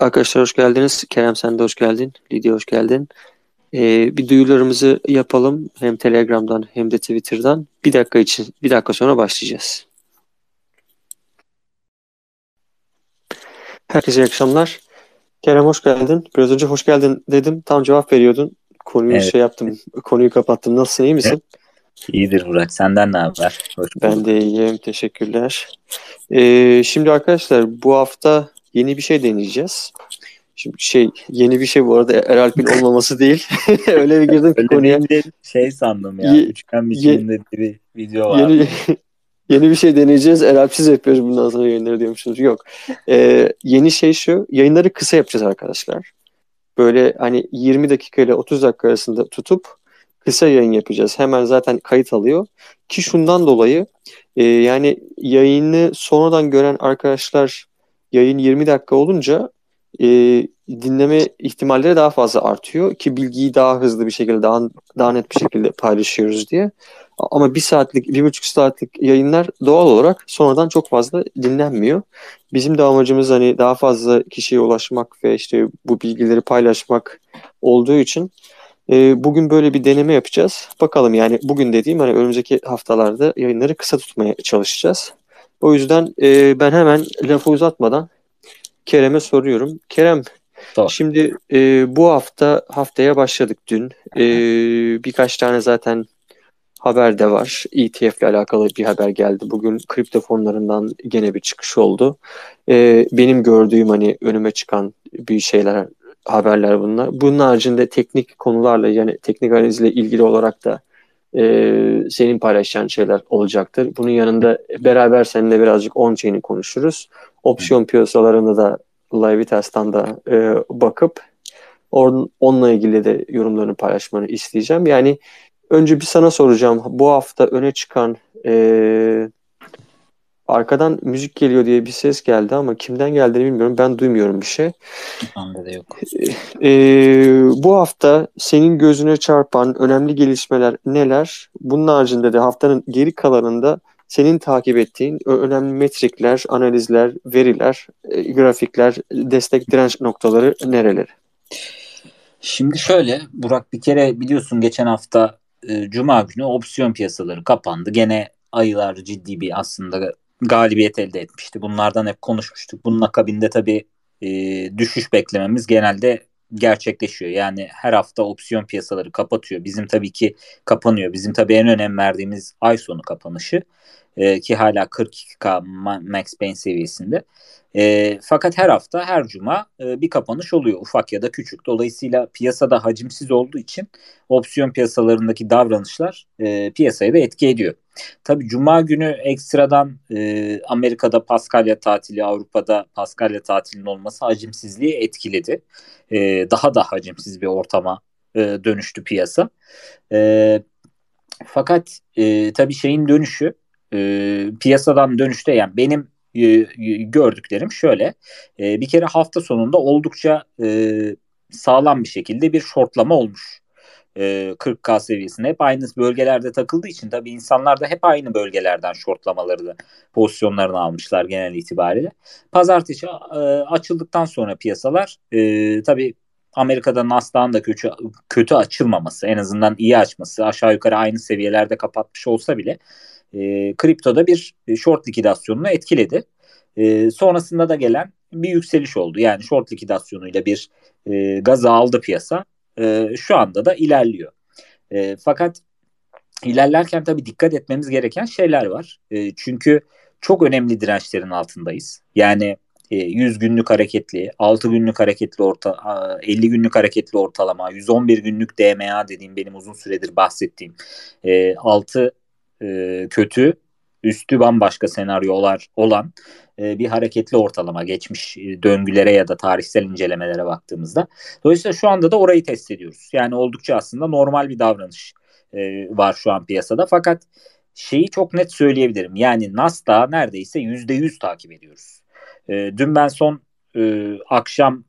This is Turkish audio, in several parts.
Arkadaşlar hoş geldiniz. Kerem sen de hoş geldin. Lidya hoş geldin. Ee, bir duyurularımızı yapalım. Hem Telegram'dan hem de Twitter'dan. Bir dakika için, bir dakika sonra başlayacağız. Herkese iyi akşamlar. Kerem hoş geldin. Biraz önce hoş geldin dedim. Tam cevap veriyordun. Konuyu Evet. şey yaptım. Konuyu kapattım. Nasılsın? iyi misin? İyidir Burak. Senden ne haber? Hoş Ben de iyiyim. Teşekkürler. Ee, şimdi arkadaşlar bu hafta yeni bir şey deneyeceğiz. Şimdi şey yeni bir şey bu arada Eralp'in olmaması değil. Öyle bir girdim ki Öyle konuya. deyince şey sandım ya. Ye- Üçgen biçiminde bir video var. Yeni yeni bir şey deneyeceğiz. Eralpsiz yapıyoruz bundan sonra yayınları diyormuşsunuz. Yok. Ee, yeni şey şu. Yayınları kısa yapacağız arkadaşlar. Böyle hani 20 dakika ile 30 dakika arasında tutup kısa yayın yapacağız. Hemen zaten kayıt alıyor. Ki şundan dolayı e, yani yayını sonradan gören arkadaşlar yayın 20 dakika olunca e, dinleme ihtimalleri daha fazla artıyor ki bilgiyi daha hızlı bir şekilde daha daha net bir şekilde paylaşıyoruz diye. Ama bir saatlik, bir buçuk saatlik yayınlar doğal olarak sonradan çok fazla dinlenmiyor. Bizim de amacımız hani daha fazla kişiye ulaşmak ve işte bu bilgileri paylaşmak olduğu için e, bugün böyle bir deneme yapacağız. Bakalım yani bugün dediğim hani önümüzdeki haftalarda yayınları kısa tutmaya çalışacağız. O yüzden e, ben hemen lafı uzatmadan Kerem'e soruyorum. Kerem Sor. şimdi e, bu hafta haftaya başladık dün. E, birkaç tane zaten haber de var. ETF ile alakalı bir haber geldi. Bugün kripto fonlarından gene bir çıkış oldu. E, benim gördüğüm hani önüme çıkan bir şeyler, haberler bunlar. Bunun haricinde teknik konularla yani teknik analizle ilgili olarak da e, senin paylaşacağın şeyler olacaktır. Bunun yanında beraber seninle birazcık on-chain'i konuşuruz. Opsiyon piyasalarını da Livitas'tan da e, bakıp on, onunla ilgili de yorumlarını paylaşmanı isteyeceğim. Yani önce bir sana soracağım. Bu hafta öne çıkan e, arkadan müzik geliyor diye bir ses geldi ama kimden geldiğini bilmiyorum. Ben duymuyorum bir şey. Bende de yok. E, bu hafta senin gözüne çarpan önemli gelişmeler neler? Bunun haricinde de haftanın geri kalanında senin takip ettiğin önemli metrikler, analizler, veriler, e, grafikler, destek direnç noktaları nereleri? Şimdi şöyle Burak bir kere biliyorsun geçen hafta e, Cuma günü opsiyon piyasaları kapandı. Gene ayılar ciddi bir aslında galibiyet elde etmişti. Bunlardan hep konuşmuştuk. Bunun akabinde tabii e, düşüş beklememiz genelde gerçekleşiyor. Yani her hafta opsiyon piyasaları kapatıyor. Bizim tabii ki kapanıyor. Bizim tabii en önem verdiğimiz ay sonu kapanışı E, ki hala 42K ma- max pain seviyesinde. E, fakat her hafta her cuma e, bir kapanış oluyor ufak ya da küçük. Dolayısıyla piyasada hacimsiz olduğu için opsiyon piyasalarındaki davranışlar e, piyasaya da etki ediyor. Tabii cuma günü ekstradan e, Amerika'da Paskalya tatili, Avrupa'da Paskalya tatilinin olması hacimsizliği etkiledi. E, daha da hacimsiz bir ortama e, dönüştü piyasa. E, fakat e, tabii şeyin dönüşü e, piyasadan dönüşte yani benim e, gördüklerim şöyle. E, bir kere hafta sonunda oldukça e, sağlam bir şekilde bir shortlama olmuş. E, 40K seviyesinde hep aynı bölgelerde takıldığı için tabii insanlar da hep aynı bölgelerden shortlamaları da pozisyonlarını almışlar genel itibariyle. Pazartesi e, açıldıktan sonra piyasalar e, tabii Amerika'da Nasdaq'ın da kötü, kötü açılmaması en azından iyi açması aşağı yukarı aynı seviyelerde kapatmış olsa bile e, kriptoda bir short likidasyonunu etkiledi. E, sonrasında da gelen bir yükseliş oldu. Yani short likidasyonuyla bir e, gazı aldı piyasa. E, şu anda da ilerliyor. E, fakat ilerlerken tabii dikkat etmemiz gereken şeyler var. E, çünkü çok önemli dirençlerin altındayız. Yani e, 100 günlük hareketli, 6 günlük hareketli orta, 50 günlük hareketli ortalama, 111 günlük DMA dediğim benim uzun süredir bahsettiğim e, 6 e, kötü, üstü bambaşka senaryolar olan e, bir hareketli ortalama geçmiş e, döngülere ya da tarihsel incelemelere baktığımızda. Dolayısıyla şu anda da orayı test ediyoruz. Yani oldukça aslında normal bir davranış e, var şu an piyasada. Fakat şeyi çok net söyleyebilirim. Yani Nasdaq neredeyse %100 takip ediyoruz. E, dün ben son e, akşam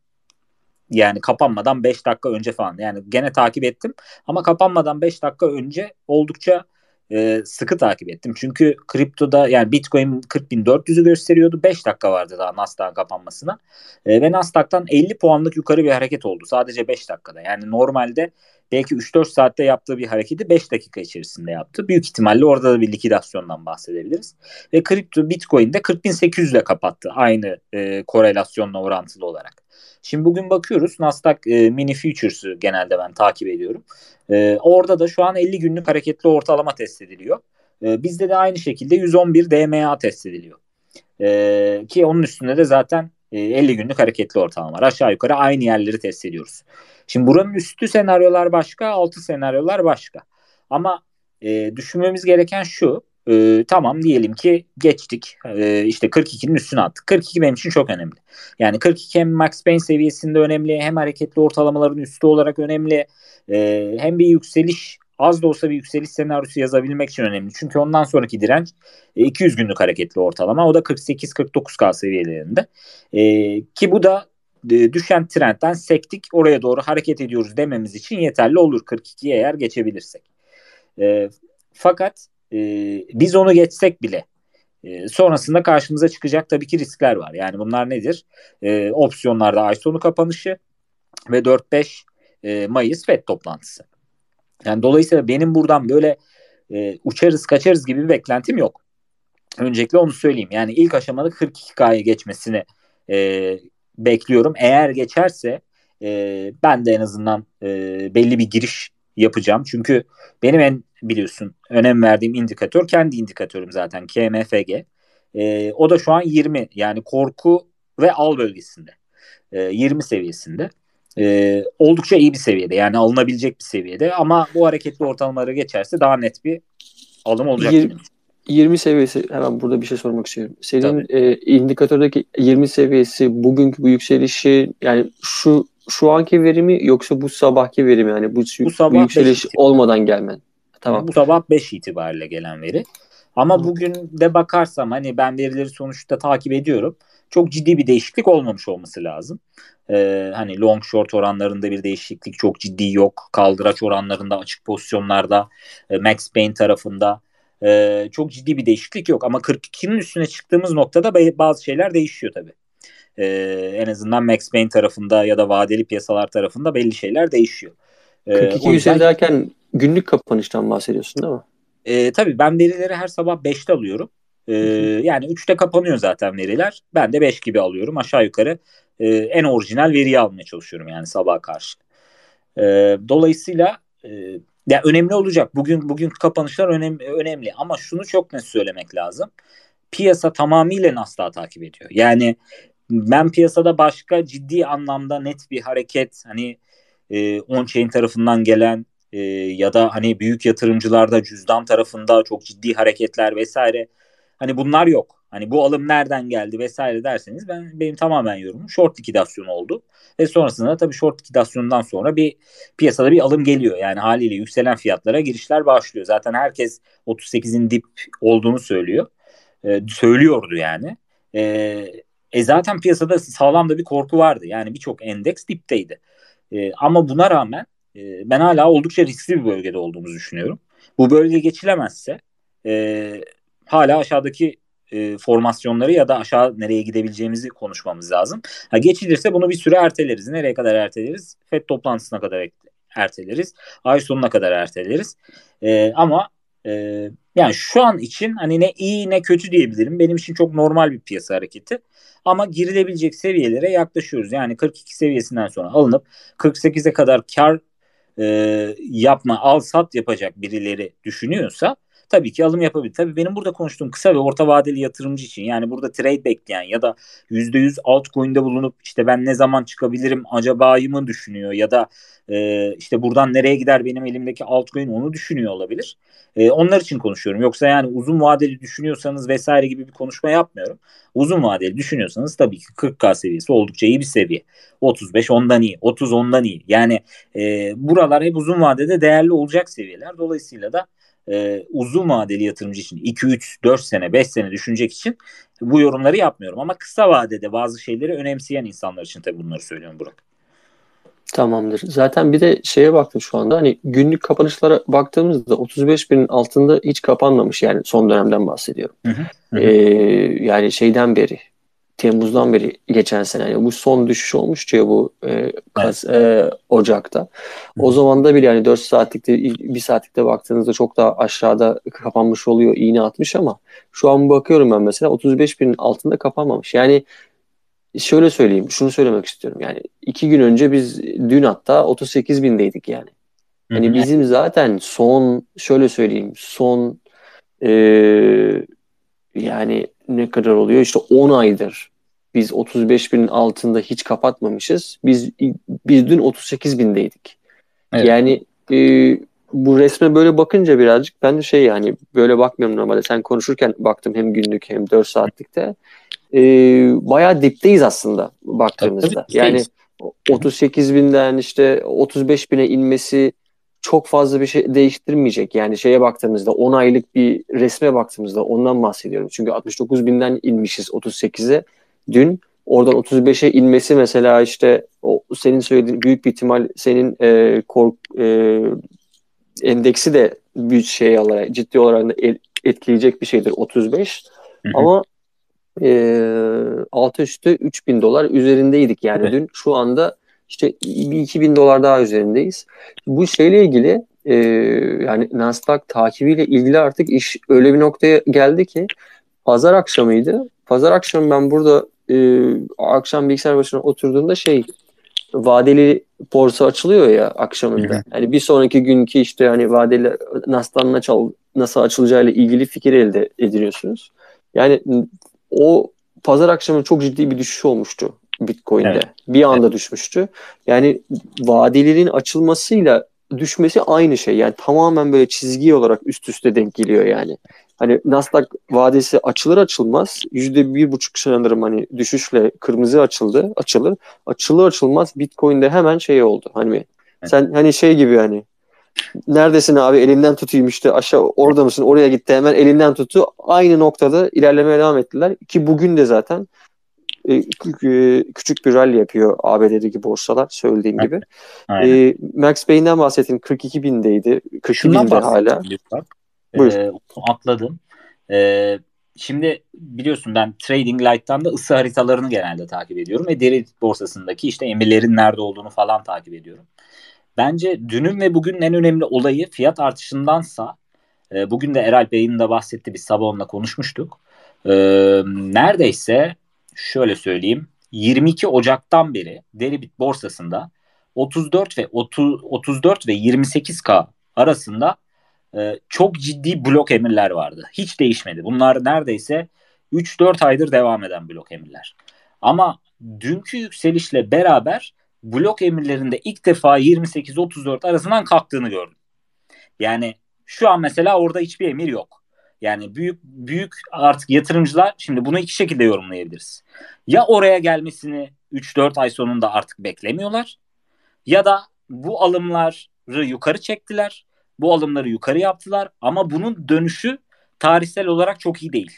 yani kapanmadan 5 dakika önce falan yani gene takip ettim ama kapanmadan 5 dakika önce oldukça e, sıkı takip ettim. Çünkü kriptoda yani Bitcoin 40.400'ü gösteriyordu. 5 dakika vardı daha Nasdaq'ın kapanmasına. E, ve Nasdaq'tan 50 puanlık yukarı bir hareket oldu. Sadece 5 dakikada. Yani normalde belki 3-4 saatte yaptığı bir hareketi 5 dakika içerisinde yaptı. Büyük ihtimalle orada da bir likidasyondan bahsedebiliriz. Ve kripto Bitcoin'de 40.800 ile kapattı. Aynı e, korelasyonla orantılı olarak. Şimdi bugün bakıyoruz Nasdaq e, mini futures'ı genelde ben takip ediyorum. E, orada da şu an 50 günlük hareketli ortalama test ediliyor. E, bizde de aynı şekilde 111 DMA test ediliyor. E, ki onun üstünde de zaten 50 e, günlük hareketli ortalama. Aşağı yukarı aynı yerleri test ediyoruz. Şimdi buranın üstü senaryolar başka, altı senaryolar başka. Ama e, düşünmemiz gereken şu. E, tamam diyelim ki geçtik. E, işte 42'nin üstüne attık. 42 benim için çok önemli. Yani 42 hem Max Payne seviyesinde önemli hem hareketli ortalamaların üstü olarak önemli. E, hem bir yükseliş az da olsa bir yükseliş senaryosu yazabilmek için önemli. Çünkü ondan sonraki direnç 200 e, günlük hareketli ortalama. O da 48-49K seviyelerinde. E, ki bu da e, düşen trendten sektik oraya doğru hareket ediyoruz dememiz için yeterli olur 42'ye eğer geçebilirsek. E, fakat e, biz onu geçsek bile e, sonrasında karşımıza çıkacak tabii ki riskler var. Yani bunlar nedir? E, opsiyonlarda ay sonu kapanışı ve 4-5 e, Mayıs FED toplantısı. Yani dolayısıyla benim buradan böyle e, uçarız kaçarız gibi bir beklentim yok. Öncelikle onu söyleyeyim. Yani ilk aşamada 42K'ya geçmesini e, bekliyorum. Eğer geçerse e, ben de en azından e, belli bir giriş yapacağım. Çünkü benim en biliyorsun önem verdiğim indikatör kendi indikatörüm zaten KMFG. E, o da şu an 20 yani korku ve al bölgesinde. E, 20 seviyesinde. E, oldukça iyi bir seviyede yani alınabilecek bir seviyede ama bu hareketli ortalamaları geçerse daha net bir alım olacak. 20, 20 seviyesi hemen burada bir şey sormak istiyorum. Senin e, indikatördeki 20 seviyesi bugünkü bu yükselişi yani şu şu anki verimi yoksa bu sabahki verimi yani bu, bu, sabah bu yükseliş olmadan gelmen. Tamam. Bu sabah 5 itibariyle gelen veri. Ama Hı. bugün de bakarsam hani ben verileri sonuçta takip ediyorum. Çok ciddi bir değişiklik olmamış olması lazım. Ee, hani long short oranlarında bir değişiklik çok ciddi yok. Kaldıraç oranlarında açık pozisyonlarda e, Max Payne tarafında e, çok ciddi bir değişiklik yok. Ama 42'nin üstüne çıktığımız noktada bazı şeyler değişiyor tabii. E, en azından Max Payne tarafında ya da vadeli piyasalar tarafında belli şeyler değişiyor. E, 42 yüzden... derken günlük kapanıştan bahsediyorsun değil mi? E, tabii ben verileri her sabah 5'te alıyorum. E, yani 3'te kapanıyor zaten veriler. Ben de 5 gibi alıyorum. Aşağı yukarı e, en orijinal veriyi almaya çalışıyorum yani sabah karşı. E, dolayısıyla e, ya önemli olacak. Bugün bugün kapanışlar önemli önemli ama şunu çok net söylemek lazım. Piyasa tamamıyla Nasdaq'ı takip ediyor. Yani ben piyasada başka ciddi anlamda net bir hareket hani e, on-chain tarafından gelen e, ya da hani büyük yatırımcılarda cüzdan tarafında çok ciddi hareketler vesaire hani bunlar yok. Hani bu alım nereden geldi vesaire derseniz ben benim tamamen yorumum short likidasyonu oldu. Ve sonrasında tabii short likidasyonundan sonra bir piyasada bir alım geliyor. Yani haliyle yükselen fiyatlara girişler başlıyor. Zaten herkes 38'in dip olduğunu söylüyor. Ee, söylüyordu yani. Ee, e zaten piyasada sağlam da bir korku vardı. Yani birçok endeks dipteydi. Ee, ama buna rağmen e, ben hala oldukça riskli bir bölgede olduğumuzu düşünüyorum. Bu bölge geçilemezse e, hala aşağıdaki e, formasyonları ya da aşağı nereye gidebileceğimizi konuşmamız lazım. Ha, geçilirse bunu bir süre erteleriz. Nereye kadar erteleriz? FED toplantısına kadar erteleriz. Ay sonuna kadar erteleriz. E, ama e, yani şu an için hani ne iyi ne kötü diyebilirim. Benim için çok normal bir piyasa hareketi. Ama girilebilecek seviyelere yaklaşıyoruz. Yani 42 seviyesinden sonra alınıp 48'e kadar kar e, yapma, al sat yapacak birileri düşünüyorsa tabii ki alım yapabilir. Tabii benim burada konuştuğum kısa ve orta vadeli yatırımcı için yani burada trade bekleyen ya da %100 altcoin'de bulunup işte ben ne zaman çıkabilirim acaba'yı mı düşünüyor ya da e, işte buradan nereye gider benim elimdeki altcoin onu düşünüyor olabilir. E, onlar için konuşuyorum. Yoksa yani uzun vadeli düşünüyorsanız vesaire gibi bir konuşma yapmıyorum. Uzun vadeli düşünüyorsanız tabii ki 40K seviyesi oldukça iyi bir seviye. 35 ondan iyi, 30 ondan iyi. Yani e, buralar hep uzun vadede değerli olacak seviyeler. Dolayısıyla da e, uzun vadeli yatırımcı için 2, 3, 4 sene, 5 sene düşünecek için bu yorumları yapmıyorum. Ama kısa vadede bazı şeyleri önemseyen insanlar için tabii bunları söylüyorum Burak. Tamamdır. Zaten bir de şeye baktım şu anda hani günlük kapanışlara baktığımızda 35 binin altında hiç kapanmamış yani son dönemden bahsediyorum. Hı hı. Hı. Ee, yani şeyden beri Temmuz'dan beri geçen sene yani bu son düşüş olmuştu ya bu e, Kas, e, Ocak'ta. O zaman da bile yani 4 saatlikte 1 saatlikte baktığınızda çok daha aşağıda kapanmış oluyor iğne atmış ama şu an bakıyorum ben mesela 35 binin altında kapanmamış. Yani şöyle söyleyeyim, şunu söylemek istiyorum. Yani iki gün önce biz dün hatta 38 bindeydik yani. Yani bizim zaten son şöyle söyleyeyim son e, yani ne kadar oluyor işte 10 aydır biz 35 binin altında hiç kapatmamışız. Biz biz dün 38 bindeydik. Evet. Yani e, bu resme böyle bakınca birazcık ben de şey yani böyle bakmıyorum normalde. Sen konuşurken baktım hem günlük hem 4 saatlikte e, bayağı dipteyiz aslında baktığımızda. Tabii, tabii, yani 38 binden işte 35 bine inmesi çok fazla bir şey değiştirmeyecek. Yani şeye baktığımızda 10 aylık bir resme baktığımızda ondan bahsediyorum. Çünkü 69 binden inmişiz 38'e. Dün oradan 35'e inmesi mesela işte o senin söylediğin büyük bir ihtimal senin e, kork, e, endeksi de bir şey olarak ciddi olarak etkileyecek bir şeydir 35. Hı hı. Ama e, altı üstü 3000 dolar üzerindeydik yani dün. Şu anda işte bir 2000 dolar daha üzerindeyiz. Bu şeyle ilgili e, yani Nasdaq takibiyle ilgili artık iş öyle bir noktaya geldi ki pazar akşamıydı. Pazar akşamı ben burada e, akşam bilgisayar başına oturduğumda şey vadeli borsa açılıyor ya akşamında. Yani bir sonraki günkü işte hani vadeli Nasdaq'ın nasıl, nasıl açılacağıyla ilgili fikir elde ediniyorsunuz. Yani o pazar akşamı çok ciddi bir düşüş olmuştu Bitcoin'de. Evet. Bir anda evet. düşmüştü. Yani vadelerin açılmasıyla düşmesi aynı şey. Yani tamamen böyle çizgi olarak üst üste denk geliyor yani. Hani Nasdaq vadesi açılır açılmaz yüzde bir buçuk sanırım hani düşüşle kırmızı açıldı açılır. Açılır açılmaz Bitcoin'de hemen şey oldu. Hani sen hani şey gibi hani neredesin abi elinden tutayım işte aşağı orada mısın oraya gitti hemen elinden tuttu. Aynı noktada ilerlemeye devam ettiler ki bugün de zaten e, küçük bir rally yapıyor ABD'deki borsalar söylediğim gibi. E, Max Payne'den bahsettim 42 bindeydi. 42 binde hala. Buyur. Ee, atladım. Ee, şimdi biliyorsun ben Trading Light'tan da ısı haritalarını genelde takip ediyorum ve deri borsasındaki işte emirlerin nerede olduğunu falan takip ediyorum. Bence dünün ve bugünün en önemli olayı fiyat artışındansa e, bugün de Eral Bey'in de bahsetti biz sabah onunla konuşmuştuk. E, neredeyse şöyle söyleyeyim 22 Ocak'tan beri Deribit borsasında 34 ve 30, 34 ve 28K arasında e, çok ciddi blok emirler vardı. Hiç değişmedi. Bunlar neredeyse 3-4 aydır devam eden blok emirler. Ama dünkü yükselişle beraber blok emirlerinde ilk defa 28-34 arasından kalktığını gördüm. Yani şu an mesela orada hiçbir emir yok. Yani büyük büyük artık yatırımcılar şimdi bunu iki şekilde yorumlayabiliriz. Ya oraya gelmesini 3-4 ay sonunda artık beklemiyorlar ya da bu alımları yukarı çektiler. Bu alımları yukarı yaptılar ama bunun dönüşü tarihsel olarak çok iyi değil.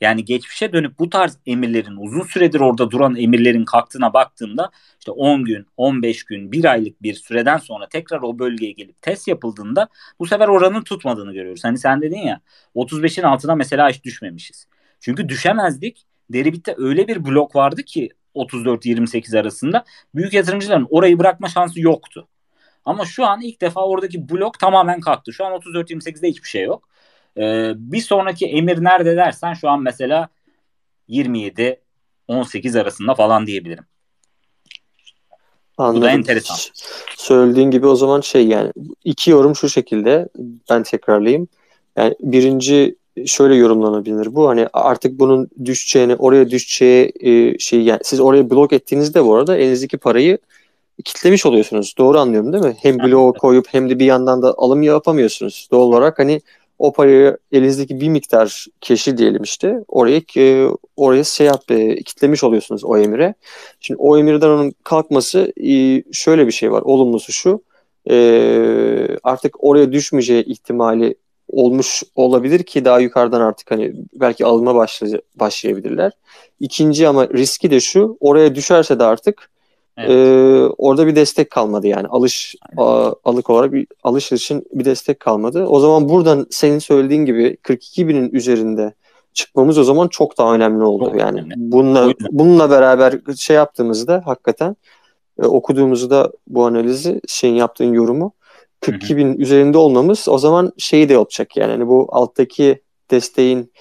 Yani geçmişe dönüp bu tarz emirlerin uzun süredir orada duran emirlerin kalktığına baktığımda işte 10 gün, 15 gün, 1 aylık bir süreden sonra tekrar o bölgeye gelip test yapıldığında bu sefer oranın tutmadığını görüyoruz. Hani sen dedin ya 35'in altına mesela hiç düşmemişiz. Çünkü düşemezdik. Deribit'te öyle bir blok vardı ki 34-28 arasında büyük yatırımcıların orayı bırakma şansı yoktu. Ama şu an ilk defa oradaki blok tamamen kalktı. Şu an 34-28'de hiçbir şey yok. Ee, bir sonraki emir nerede dersen şu an mesela 27 18 arasında falan diyebilirim. Anladım. Bu da enteresan. Söylediğin gibi o zaman şey yani iki yorum şu şekilde ben tekrarlayayım. Yani birinci şöyle yorumlanabilir bu hani artık bunun düşeceğini oraya düşeceği e, şey yani siz oraya blok ettiğinizde bu arada elinizdeki parayı kitlemiş oluyorsunuz. Doğru anlıyorum değil mi? Hem bloğu koyup hem de bir yandan da alım yapamıyorsunuz. Doğal olarak hani o parayı elinizdeki bir miktar keşi diyelim işte oraya e, oraya şey yap e, kitlemiş oluyorsunuz o emire. Şimdi o emirden onun kalkması e, şöyle bir şey var. Olumlusu şu. E, artık oraya düşmeyeceği ihtimali olmuş olabilir ki daha yukarıdan artık hani belki alıma başlay- başlayabilirler. İkinci ama riski de şu. Oraya düşerse de artık Evet. Ee, orada bir destek kalmadı yani alış a, alık olarak bir alış için bir destek kalmadı. O zaman buradan senin söylediğin gibi 42 binin üzerinde çıkmamız o zaman çok daha önemli oldu. Çok yani önemli. bununla bununla beraber şey yaptığımızda hakikaten e, okuduğumuzda bu analizi şeyin yaptığın yorumu 42 bin üzerinde olmamız o zaman şeyi de olacak yani hani bu alttaki desteğin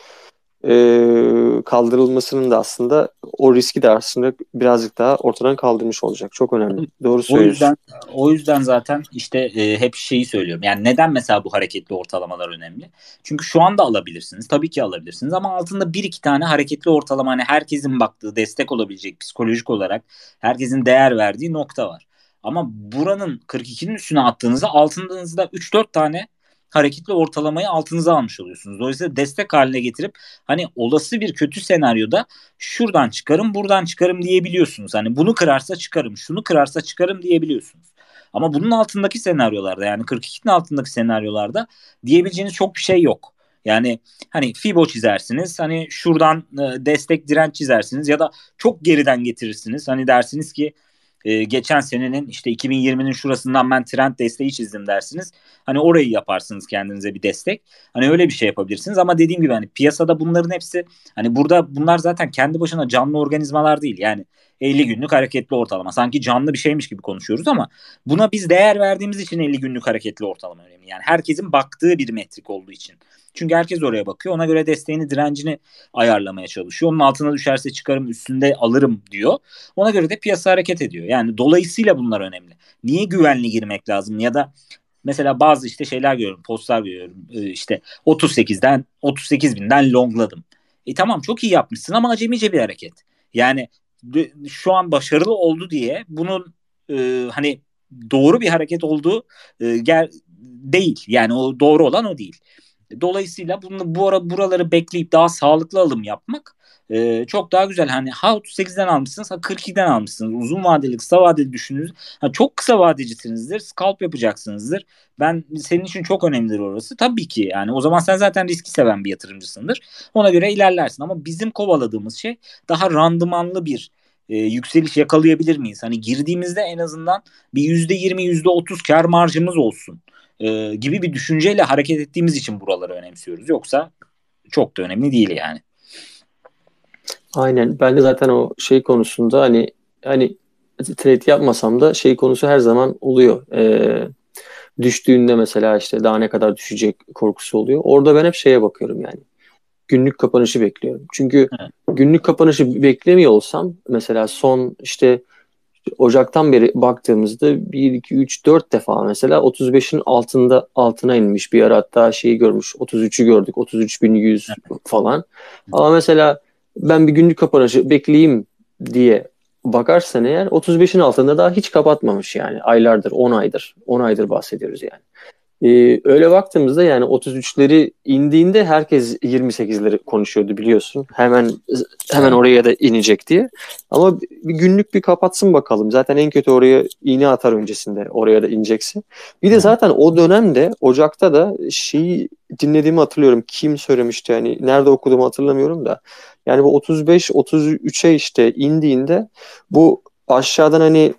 e, kaldırılmasının da aslında o riski de aslında birazcık daha ortadan kaldırmış olacak. Çok önemli. Doğru söylüyorsun. O yüzden, o yüzden zaten işte e, hep şeyi söylüyorum. Yani neden mesela bu hareketli ortalamalar önemli? Çünkü şu anda alabilirsiniz. Tabii ki alabilirsiniz ama altında bir iki tane hareketli ortalama hani herkesin baktığı destek olabilecek psikolojik olarak herkesin değer verdiği nokta var. Ama buranın 42'nin üstüne attığınızda altınızda 3-4 tane hareketli ortalamayı altınıza almış oluyorsunuz. Dolayısıyla destek haline getirip hani olası bir kötü senaryoda şuradan çıkarım buradan çıkarım diyebiliyorsunuz. Hani bunu kırarsa çıkarım şunu kırarsa çıkarım diyebiliyorsunuz. Ama bunun altındaki senaryolarda yani 42'nin altındaki senaryolarda diyebileceğiniz çok bir şey yok. Yani hani Fibo çizersiniz. Hani şuradan e, destek direnç çizersiniz ya da çok geriden getirirsiniz. Hani dersiniz ki e, geçen senenin işte 2020'nin şurasından ben trend desteği çizdim dersiniz. Hani orayı yaparsınız kendinize bir destek. Hani öyle bir şey yapabilirsiniz ama dediğim gibi hani piyasada bunların hepsi hani burada bunlar zaten kendi başına canlı organizmalar değil. Yani 50 günlük hareketli ortalama. Sanki canlı bir şeymiş gibi konuşuyoruz ama buna biz değer verdiğimiz için 50 günlük hareketli ortalama önemli. Yani herkesin baktığı bir metrik olduğu için. Çünkü herkes oraya bakıyor. Ona göre desteğini, direncini ayarlamaya çalışıyor. Onun altına düşerse çıkarım, üstünde alırım diyor. Ona göre de piyasa hareket ediyor. Yani dolayısıyla bunlar önemli. Niye güvenli girmek lazım ya da mesela bazı işte şeyler görüyorum, postlar görüyorum. Ee, işte 38'den 38 binden longladım. E tamam çok iyi yapmışsın ama acemice bir hareket. Yani şu an başarılı oldu diye bunun e, hani doğru bir hareket olduğu e, gel değil. Yani o doğru olan o değil. Dolayısıyla bunu bu ara buraları bekleyip daha sağlıklı alım yapmak e, çok daha güzel. Hani ha 38'den almışsınız ha 42'den almışsınız. Uzun vadeli kısa vadeli düşünürüz. Ha, çok kısa vadecisinizdir. Scalp yapacaksınızdır. Ben senin için çok önemlidir orası. Tabii ki yani o zaman sen zaten riski seven bir yatırımcısındır. Ona göre ilerlersin ama bizim kovaladığımız şey daha randımanlı bir e, yükseliş yakalayabilir miyiz? Hani girdiğimizde en azından bir %20 %30 kar marjımız olsun e, gibi bir düşünceyle hareket ettiğimiz için buraları önemsiyoruz. Yoksa çok da önemli değil yani. Aynen. Ben de zaten o şey konusunda hani hani trade yapmasam da şey konusu her zaman oluyor. Ee, düştüğünde mesela işte daha ne kadar düşecek korkusu oluyor. Orada ben hep şeye bakıyorum yani. Günlük kapanışı bekliyorum. Çünkü evet. günlük kapanışı beklemiyor olsam mesela son işte Ocak'tan beri baktığımızda 1, 2, 3, 4 defa mesela 35'in altında altına inmiş bir ara hatta şeyi görmüş 33'ü gördük 33.100 falan. Ama mesela ben bir günlük kapanışı bekleyeyim diye bakarsan eğer 35'in altında daha hiç kapatmamış yani aylardır 10 aydır 10 aydır bahsediyoruz yani. Ee, öyle baktığımızda yani 33'leri indiğinde herkes 28'leri konuşuyordu biliyorsun. Hemen hemen oraya da inecek diye. Ama bir günlük bir kapatsın bakalım. Zaten en kötü oraya iğne atar öncesinde oraya da ineceksin. Bir de zaten o dönemde Ocak'ta da şeyi dinlediğimi hatırlıyorum. Kim söylemişti yani nerede okuduğumu hatırlamıyorum da. Yani bu 35 33'e işte indiğinde bu aşağıdan hani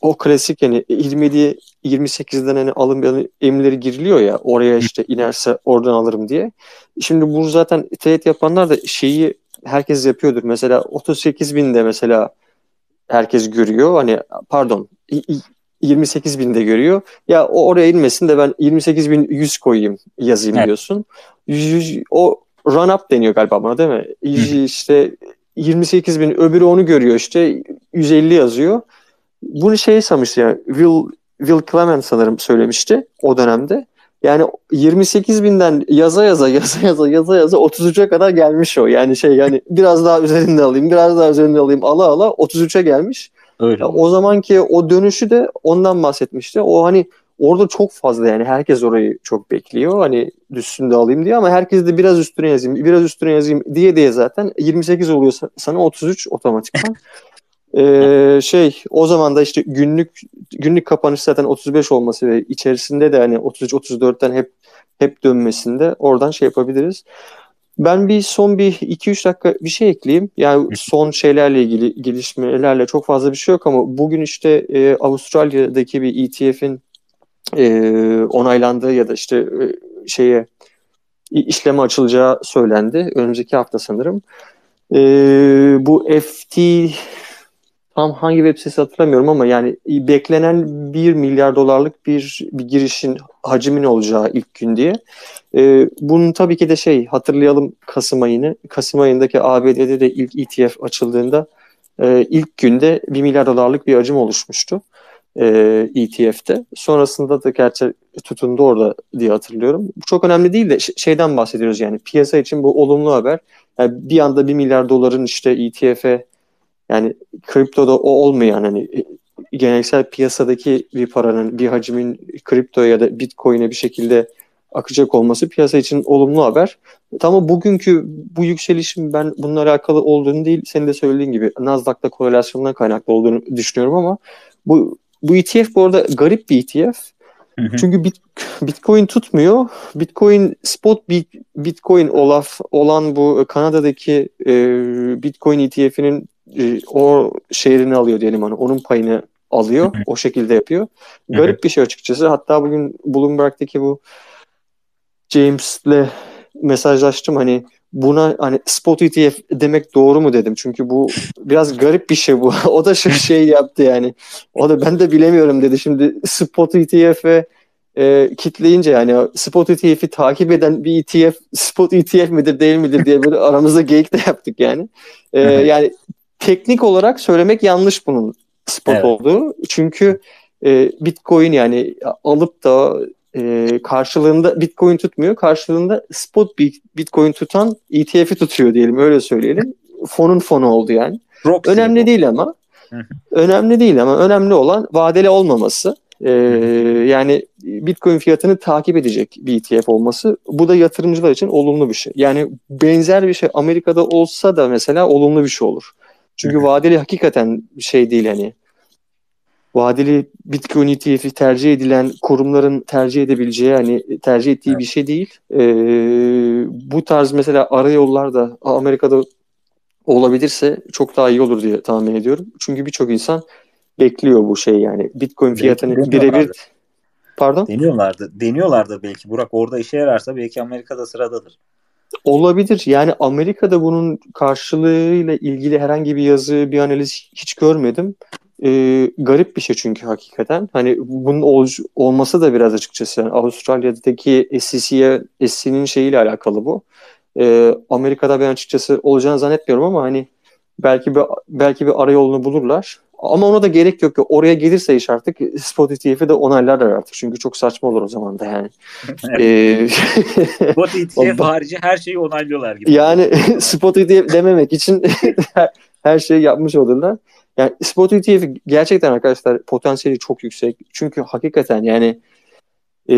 o klasik yani 27 28'den hani alım yani emirleri giriliyor ya oraya işte inerse oradan alırım diye. Şimdi bu zaten trade yapanlar da şeyi herkes yapıyordur. Mesela 38 binde mesela herkes görüyor. Hani pardon 28 binde görüyor. Ya o oraya inmesin de ben 28 bin 100 koyayım yazayım evet. diyorsun. 100, o run up deniyor galiba buna değil mi? İşte 28 bin öbürü onu görüyor işte 150 yazıyor. Bunu şey sanmış ya Will, Will Clement sanırım söylemişti o dönemde. Yani 28 binden yaza yaza yaza yaza yaza yaza 33'e kadar gelmiş o. Yani şey yani biraz daha üzerinde alayım biraz daha üzerinde alayım ala ala 33'e gelmiş. Öyle. Ya, o zamanki o dönüşü de ondan bahsetmişti. O hani orada çok fazla yani herkes orayı çok bekliyor. Hani üstünde alayım diye ama herkes de biraz üstüne yazayım, biraz üstüne yazayım diye diye zaten 28 oluyor sana 33 otomatikman. ee, şey o zaman da işte günlük günlük kapanış zaten 35 olması ve içerisinde de hani 33 34'ten hep hep dönmesinde oradan şey yapabiliriz. Ben bir son bir 2-3 dakika bir şey ekleyeyim. Yani son şeylerle ilgili gelişmelerle çok fazla bir şey yok ama bugün işte e, Avustralya'daki bir ETF'in e, onaylandığı ya da işte e, şeye işleme açılacağı söylendi. Önümüzdeki hafta sanırım. E, bu FT tam hangi web sitesi hatırlamıyorum ama yani beklenen 1 milyar dolarlık bir, bir girişin hacmin olacağı ilk gün diye. E, bunun tabii ki de şey hatırlayalım Kasım ayını. Kasım ayındaki ABD'de de ilk ETF açıldığında e, ilk günde 1 milyar dolarlık bir hacim oluşmuştu e, ETF'te. Sonrasında da gerçi tutundu orada diye hatırlıyorum. Bu çok önemli değil de şeyden bahsediyoruz yani piyasa için bu olumlu haber. Yani bir anda 1 milyar doların işte ETF'e yani kriptoda o olmayan hani e, geleneksel piyasadaki bir paranın, bir hacmin kriptoya ya da bitcoin'e bir şekilde akacak olması piyasa için olumlu haber. Ama bugünkü bu yükselişin ben bununla alakalı olduğunu değil, senin de söylediğin gibi Nasdaq'ta korelasyondan kaynaklı olduğunu düşünüyorum ama bu bu ETF bu arada garip bir ETF. Hı hı. Çünkü bit, Bitcoin tutmuyor. Bitcoin spot bit, Bitcoin olaf olan bu Kanada'daki e, Bitcoin ETF'inin e, o şehrini alıyor diyelim hani onun payını alıyor. o şekilde yapıyor. Garip bir şey açıkçası. Hatta bugün Bloomberg'deki bu James'le mesajlaştım hani buna hani spot ETF demek doğru mu dedim. Çünkü bu biraz garip bir şey bu. o da şu şey yaptı yani. O da ben de bilemiyorum dedi. Şimdi spot ETF'e e, kitleyince yani spot ETF'i takip eden bir ETF spot ETF midir değil midir diye böyle aramızda geyik de yaptık yani. E, yani teknik olarak söylemek yanlış bunun spot evet. olduğu. Çünkü e, Bitcoin yani alıp da e, karşılığında Bitcoin tutmuyor. Karşılığında spot Bitcoin tutan ETF'i tutuyor diyelim öyle söyleyelim. Fonun fonu oldu yani. Rock önemli değil ama. önemli değil ama önemli olan vadeli olmaması. Ee, yani Bitcoin fiyatını takip edecek bir ETF olması. Bu da yatırımcılar için olumlu bir şey. Yani benzer bir şey Amerika'da olsa da mesela olumlu bir şey olur. Çünkü vadeli hakikaten bir şey değil hani. Vadeli Bitcoin ETF'i tercih edilen kurumların tercih edebileceği hani tercih ettiği evet. bir şey değil. Ee, bu tarz mesela ara yollar da Amerika'da olabilirse çok daha iyi olur diye tahmin ediyorum. Çünkü birçok insan bekliyor bu şey yani. Bitcoin fiyatını birebir Pardon? Deniyorlardı. Deniyorlardı belki. Burak orada işe yararsa belki Amerika'da sıradadır. Olabilir. Yani Amerika'da bunun karşılığıyla ilgili herhangi bir yazı, bir analiz hiç görmedim. Ee, garip bir şey çünkü hakikaten. Hani bunun ol, olması da biraz açıkçası. Yani Avustralya'daki SEC'ye, SEC'nin şeyiyle alakalı bu. Ee, Amerika'da ben açıkçası olacağını zannetmiyorum ama hani belki bir belki bir arayolunu bulurlar. Ama ona da gerek yok. Oraya gelirse iş artık Spotify'ı da onaylarlar artık. Çünkü çok saçma olur o zaman da yani. ee, Spotify harici her şeyi onaylıyorlar gibi. Yani Spotify dememek için her şeyi yapmış olurlar. Yani Spotify gerçekten arkadaşlar potansiyeli çok yüksek. Çünkü hakikaten yani e,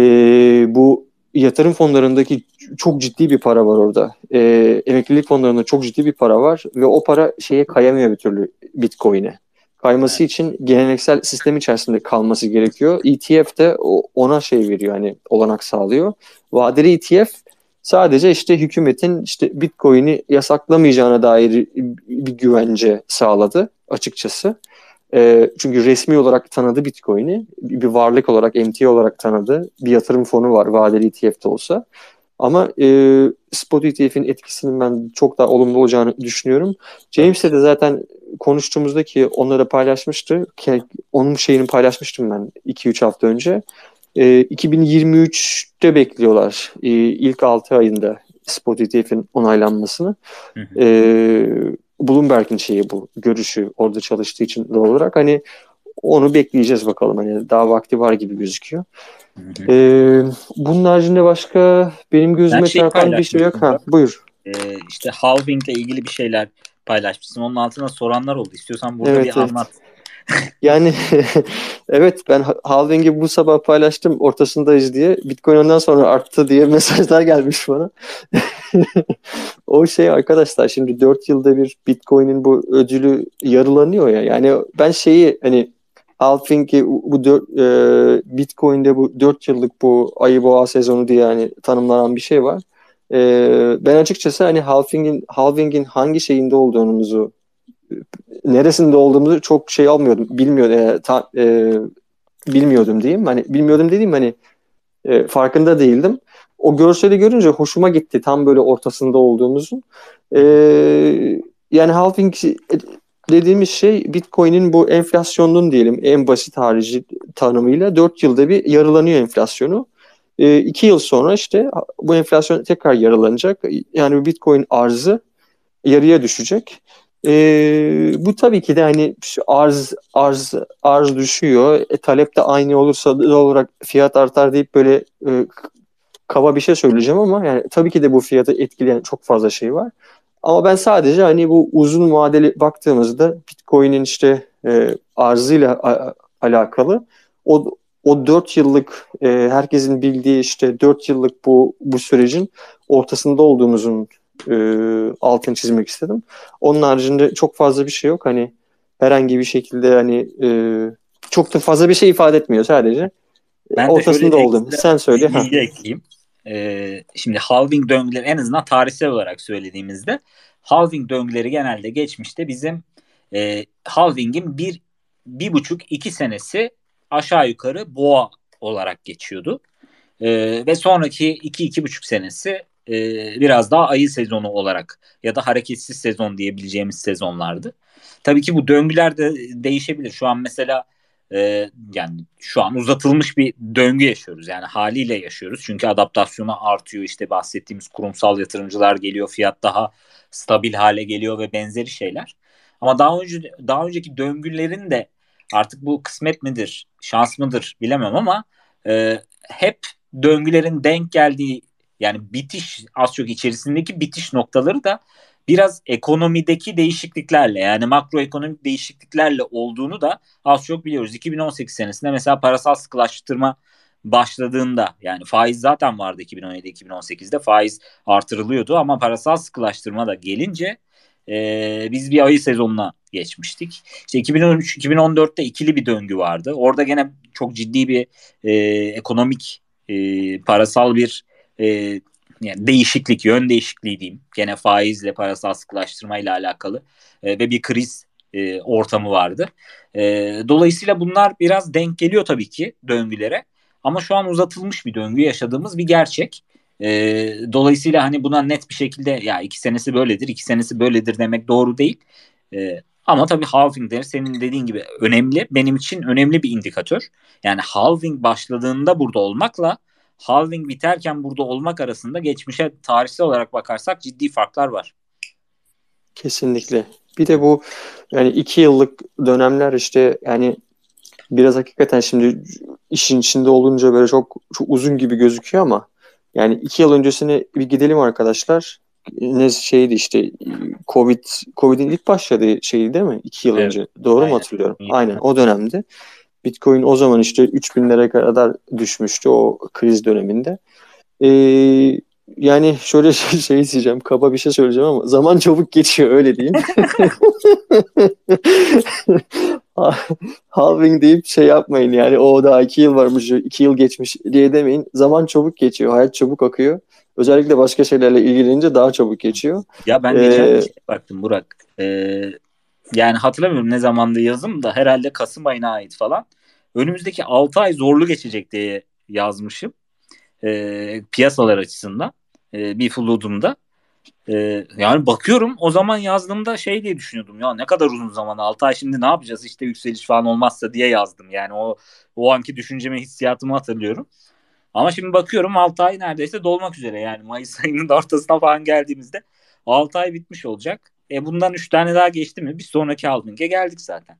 bu yatırım fonlarındaki çok ciddi bir para var orada. E, emeklilik fonlarında çok ciddi bir para var ve o para şeye kayamıyor bir türlü Bitcoin'e kayması için geleneksel sistem içerisinde kalması gerekiyor. ETF de ona şey veriyor hani olanak sağlıyor. Vadeli ETF sadece işte hükümetin işte Bitcoin'i yasaklamayacağına dair bir güvence sağladı açıkçası. E, çünkü resmi olarak tanıdı Bitcoin'i. Bir varlık olarak, MT olarak tanıdı. Bir yatırım fonu var vadeli ETF'de olsa. Ama e, spot ETF'in etkisinin ben çok daha olumlu olacağını düşünüyorum. James'le de zaten konuştuğumuzda ki onlara paylaşmıştı. Onun şeyini paylaşmıştım ben 2-3 hafta önce. E, 2023'te bekliyorlar e, ilk 6 ayında spot ETF'in onaylanmasını. E, Bloomberg'in şeyi bu görüşü orada çalıştığı için doğal olarak hani onu bekleyeceğiz bakalım. Hani daha vakti var gibi gözüküyor. Ee, bunun haricinde başka benim gözüme şey çarpan bir şey yok. Ha, buyur. Ee, işte halving ile ilgili bir şeyler paylaşmışsın. Onun altına soranlar oldu. İstiyorsan burada evet, bir evet. anlat. Yani evet ben halving'i bu sabah paylaştım ortasındayız diye. Bitcoin ondan sonra arttı diye mesajlar gelmiş bana. o şey arkadaşlar şimdi 4 yılda bir Bitcoin'in bu ödülü yarılanıyor ya. Yani ben şeyi hani halving'i bu dört, e, Bitcoin'de bu 4 yıllık bu ayı boğa sezonu diye yani tanımlanan bir şey var. E, ben açıkçası hani halving'in halving'in hangi şeyinde olduğumuzu neresinde olduğumuzu çok şey almıyordum. Bilmiyordum. E, ta, e, bilmiyordum diyeyim. Hani bilmiyordum dediğim hani e, farkında değildim. O görseli görünce hoşuma gitti tam böyle ortasında olduğumuzun. E, yani halving dediğimiz şey Bitcoin'in bu enflasyonun diyelim en basit harici tanımıyla 4 yılda bir yarılanıyor enflasyonu. 2 e, yıl sonra işte bu enflasyon tekrar yarılanacak. Yani Bitcoin arzı yarıya düşecek. E, bu tabii ki de hani arz arz arz düşüyor. E, talep de aynı olursa doğal olarak fiyat artar deyip böyle e, kaba bir şey söyleyeceğim ama yani tabii ki de bu fiyatı etkileyen çok fazla şey var. Ama ben sadece hani bu uzun vadeli baktığımızda Bitcoin'in işte e, arzıyla a, alakalı o o 4 yıllık e, herkesin bildiği işte 4 yıllık bu bu sürecin ortasında olduğumuzun e, altını çizmek istedim. Onun haricinde çok fazla bir şey yok. Hani herhangi bir şekilde hani e, çok da fazla bir şey ifade etmiyor sadece. Ben ortasında oldum. Sen söyle. Bilgi ekleyeyim. Ee, şimdi halving döngüleri en azından tarihsel olarak söylediğimizde halving döngüleri genelde geçmişte bizim e, halvingin bir, bir buçuk iki senesi aşağı yukarı boğa olarak geçiyordu. E, ve sonraki iki iki buçuk senesi e, biraz daha ayı sezonu olarak ya da hareketsiz sezon diyebileceğimiz sezonlardı. Tabii ki bu döngüler de değişebilir. Şu an mesela e, yani şu an uzatılmış bir döngü yaşıyoruz. Yani haliyle yaşıyoruz. Çünkü adaptasyonu artıyor. İşte bahsettiğimiz kurumsal yatırımcılar geliyor. Fiyat daha stabil hale geliyor ve benzeri şeyler. Ama daha önce daha önceki döngülerin de artık bu kısmet midir, şans mıdır bilemem ama e, hep döngülerin denk geldiği yani bitiş az çok içerisindeki bitiş noktaları da biraz ekonomideki değişikliklerle yani makroekonomik değişikliklerle olduğunu da az çok biliyoruz. 2018 senesinde mesela parasal sıkılaştırma başladığında yani faiz zaten vardı 2017-2018'de faiz artırılıyordu ama parasal sıkılaştırma da gelince e, biz bir ayı sezonuna geçmiştik. İşte 2013-2014'te ikili bir döngü vardı. Orada gene çok ciddi bir e, ekonomik e, parasal bir e, yani değişiklik, yön değişikliği diyeyim. Gene faizle parasal sıkılaştırma ile alakalı e, ve bir kriz e, ortamı vardı. E, dolayısıyla bunlar biraz denk geliyor tabii ki döngülere. Ama şu an uzatılmış bir döngü yaşadığımız bir gerçek. E, dolayısıyla hani buna net bir şekilde ya iki senesi böyledir, iki senesi böyledir demek doğru değil. E, ama tabii halving der senin dediğin gibi önemli. Benim için önemli bir indikatör. Yani halving başladığında burada olmakla halving biterken burada olmak arasında geçmişe tarihsel olarak bakarsak ciddi farklar var. Kesinlikle. Bir de bu yani iki yıllık dönemler işte yani biraz hakikaten şimdi işin içinde olunca böyle çok, çok uzun gibi gözüküyor ama yani iki yıl öncesine bir gidelim arkadaşlar. Ne şeydi işte Covid Covid'in ilk başladığı şeydi değil mi? İki yıl evet. önce. Doğru Aynen. mu hatırlıyorum? Aynen o dönemde. Bitcoin o zaman işte 3000'lere kadar düşmüştü o kriz döneminde. Ee, yani şöyle şey, şey diyeceğim, kaba bir şey söyleyeceğim ama zaman çabuk geçiyor öyle diyeyim. Halving deyip şey yapmayın yani o daha iki yıl varmış, iki yıl geçmiş diye demeyin. Zaman çabuk geçiyor, hayat çabuk akıyor. Özellikle başka şeylerle ilgilenince daha çabuk geçiyor. Ya ben geçen ee, şey baktım Burak. Ee, yani hatırlamıyorum ne zamandı yazım da herhalde Kasım ayına ait falan. Önümüzdeki 6 ay zorlu geçecek diye yazmışım. E, piyasalar açısından. E, bir fludumda. E, yani bakıyorum o zaman yazdığımda şey diye düşünüyordum ya ne kadar uzun zaman 6 ay şimdi ne yapacağız işte yükseliş falan olmazsa diye yazdım. Yani o o anki düşüncemi hissiyatımı hatırlıyorum. Ama şimdi bakıyorum 6 ay neredeyse dolmak üzere yani Mayıs ayının ortasına falan geldiğimizde 6 ay bitmiş olacak. E bundan 3 tane daha geçti mi bir sonraki halving'e geldik zaten.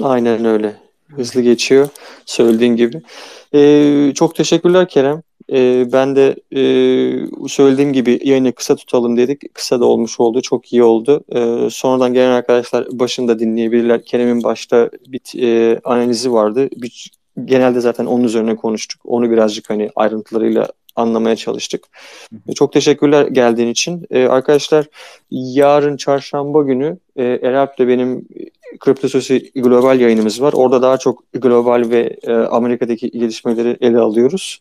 Aynen öyle. Hızlı geçiyor söylediğin gibi. Ee, çok teşekkürler Kerem. Ee, ben de e, söylediğim gibi yayını kısa tutalım dedik. Kısa da olmuş oldu. Çok iyi oldu. Ee, sonradan gelen arkadaşlar başında dinleyebilirler. Kerem'in başta bir e, analizi vardı. Bir, genelde zaten onun üzerine konuştuk. Onu birazcık hani ayrıntılarıyla anlamaya çalıştık. Hı Çok teşekkürler geldiğin için. Ee, arkadaşlar yarın çarşamba günü e, Eralp'le benim Kripto Sözü global yayınımız var. Orada daha çok global ve e, Amerika'daki gelişmeleri ele alıyoruz.